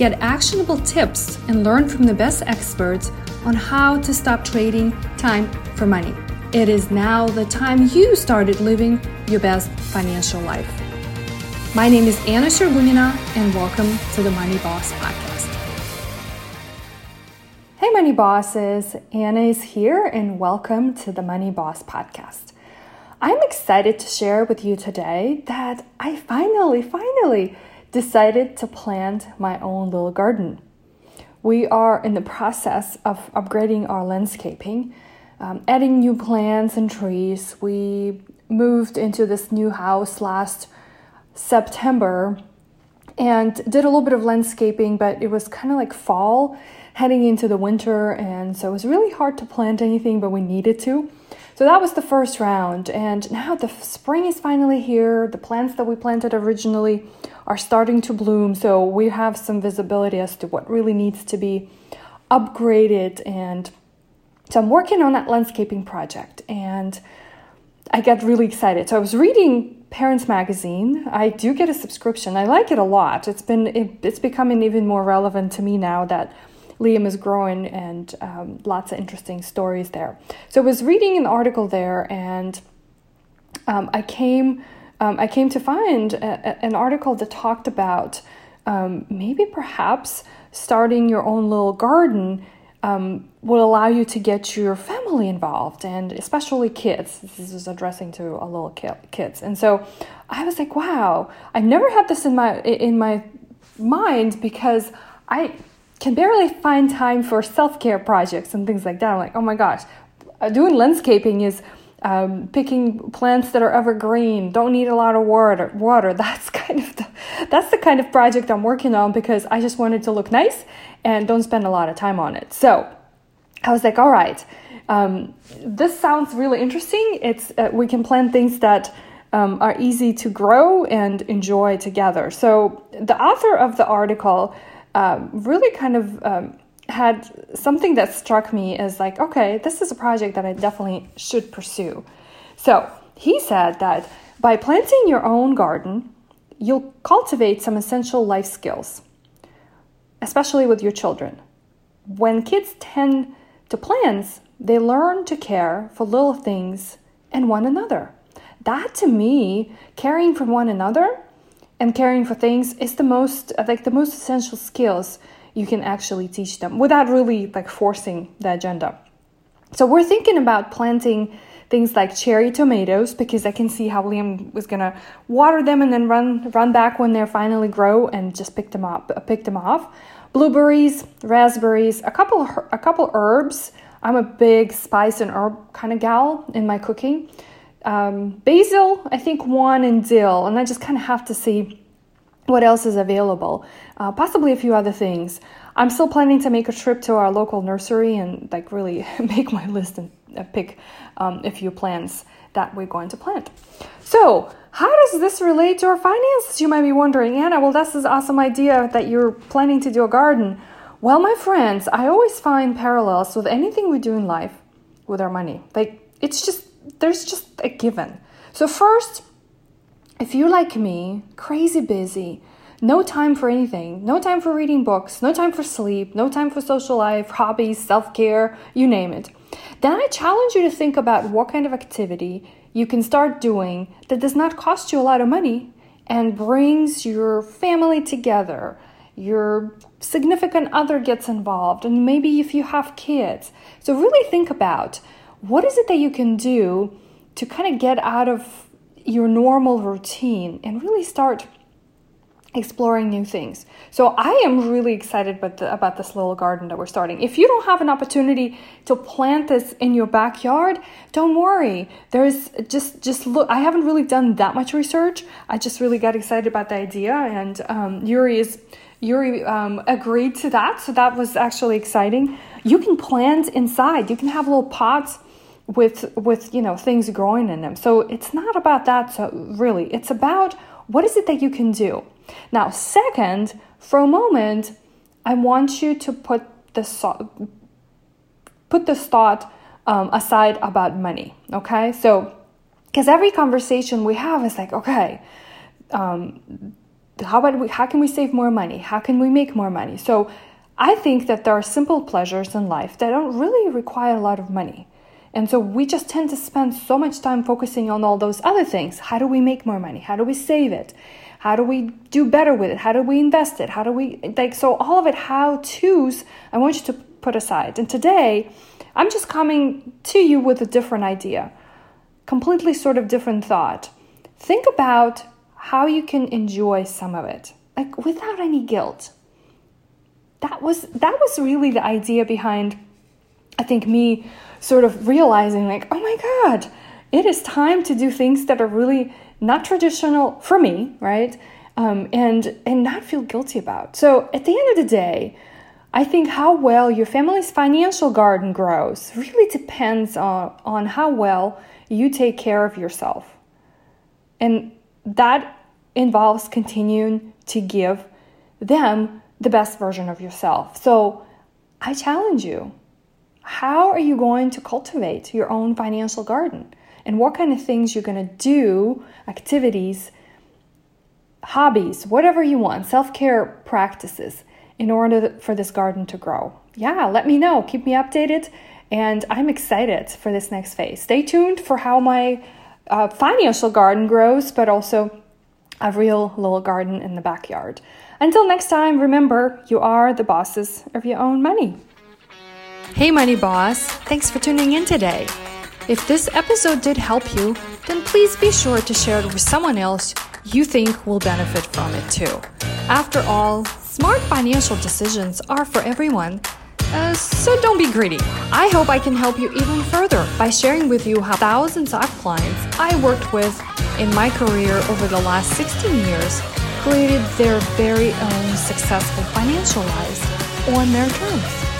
Get actionable tips and learn from the best experts on how to stop trading time for money. It is now the time you started living your best financial life. My name is Anna Sergunina, and welcome to the Money Boss Podcast. Hey, Money Bosses, Anna is here, and welcome to the Money Boss Podcast. I'm excited to share with you today that I finally, finally decided to plant my own little garden. We are in the process of upgrading our landscaping, um, adding new plants and trees. We moved into this new house last September and did a little bit of landscaping, but it was kind of like fall heading into the winter, and so it was really hard to plant anything, but we needed to. So that was the first round, and now the spring is finally here. The plants that we planted originally are starting to bloom, so we have some visibility as to what really needs to be upgraded. And so I'm working on that landscaping project, and I get really excited. So I was reading Parents Magazine. I do get a subscription. I like it a lot. It's been it, it's becoming even more relevant to me now that Liam is growing and um, lots of interesting stories there. So I was reading an article there and um, I came um, I came to find a, an article that talked about um, maybe perhaps starting your own little garden um, will allow you to get your family involved and especially kids. This is addressing to a little ki- kids, and so I was like, wow, I've never had this in my in my mind because I can barely find time for self care projects and things like that. I'm like, oh my gosh, doing landscaping is um, picking plants that are evergreen, don't need a lot of water. Water. That's kind of the, that's the kind of project I'm working on because I just wanted to look nice and don't spend a lot of time on it. So I was like, all right, um, this sounds really interesting. It's uh, we can plant things that. Um, are easy to grow and enjoy together. So, the author of the article um, really kind of um, had something that struck me as like, okay, this is a project that I definitely should pursue. So he said that by planting your own garden, you'll cultivate some essential life skills, especially with your children. When kids tend to plants, they learn to care for little things and one another. That to me, caring for one another and caring for things is the most like the most essential skills you can actually teach them without really like forcing the agenda. So we're thinking about planting things like cherry tomatoes because I can see how Liam was gonna water them and then run run back when they finally grow and just pick them up, pick them off. Blueberries, raspberries, a couple a couple herbs. I'm a big spice and herb kind of gal in my cooking um, basil, I think one, and dill, and I just kind of have to see what else is available. Uh, possibly a few other things. I'm still planning to make a trip to our local nursery and like really make my list and uh, pick um, a few plants that we're going to plant. So, how does this relate to our finances? You might be wondering, Anna. Well, that's an awesome idea that you're planning to do a garden. Well, my friends, I always find parallels with anything we do in life with our money. Like it's just there's just a given. So, first, if you're like me, crazy busy, no time for anything, no time for reading books, no time for sleep, no time for social life, hobbies, self care, you name it, then I challenge you to think about what kind of activity you can start doing that does not cost you a lot of money and brings your family together. Your significant other gets involved, and maybe if you have kids. So, really think about what is it that you can do to kind of get out of your normal routine and really start exploring new things. So I am really excited about, the, about this little garden that we're starting. If you don't have an opportunity to plant this in your backyard, don't worry. There's just just look. I haven't really done that much research. I just really got excited about the idea, and um, Yuri is. Yuri um, agreed to that, so that was actually exciting. You can plant inside. You can have little pots with with you know things growing in them. So it's not about that. So really, it's about what is it that you can do. Now, second, for a moment, I want you to put this put this thought um, aside about money. Okay, so because every conversation we have is like, okay, um, how about we? How can we save more money? How can we make more money? So I think that there are simple pleasures in life that don't really require a lot of money. And so we just tend to spend so much time focusing on all those other things. How do we make more money? How do we save it? How do we do better with it? How do we invest it? How do we like so all of it how to's I want you to put aside. And today I'm just coming to you with a different idea. Completely sort of different thought. Think about how you can enjoy some of it. Like without any guilt. That was that was really the idea behind I think me sort of realizing like, "Oh my god, it is time to do things that are really not traditional for me, right? Um, and and not feel guilty about. So at the end of the day, I think how well your family's financial garden grows really depends on, on how well you take care of yourself. And that involves continuing to give them the best version of yourself. So I challenge you how are you going to cultivate your own financial garden? and what kind of things you're going to do, activities, hobbies, whatever you want, self care practices in order for this garden to grow. Yeah, let me know. Keep me updated. And I'm excited for this next phase. Stay tuned for how my uh, financial garden grows, but also a real little garden in the backyard. Until next time, remember you are the bosses of your own money. Hey, Money Boss. Thanks for tuning in today. If this episode did help you, then please be sure to share it with someone else you think will benefit from it too. After all, smart financial decisions are for everyone. Uh, so don't be greedy. I hope I can help you even further by sharing with you how thousands of clients I worked with in my career over the last 16 years created their very own successful financial lives on their terms.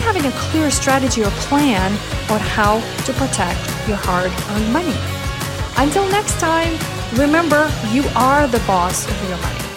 having a clear strategy or plan on how to protect your hard earned money. Until next time, remember you are the boss of your money.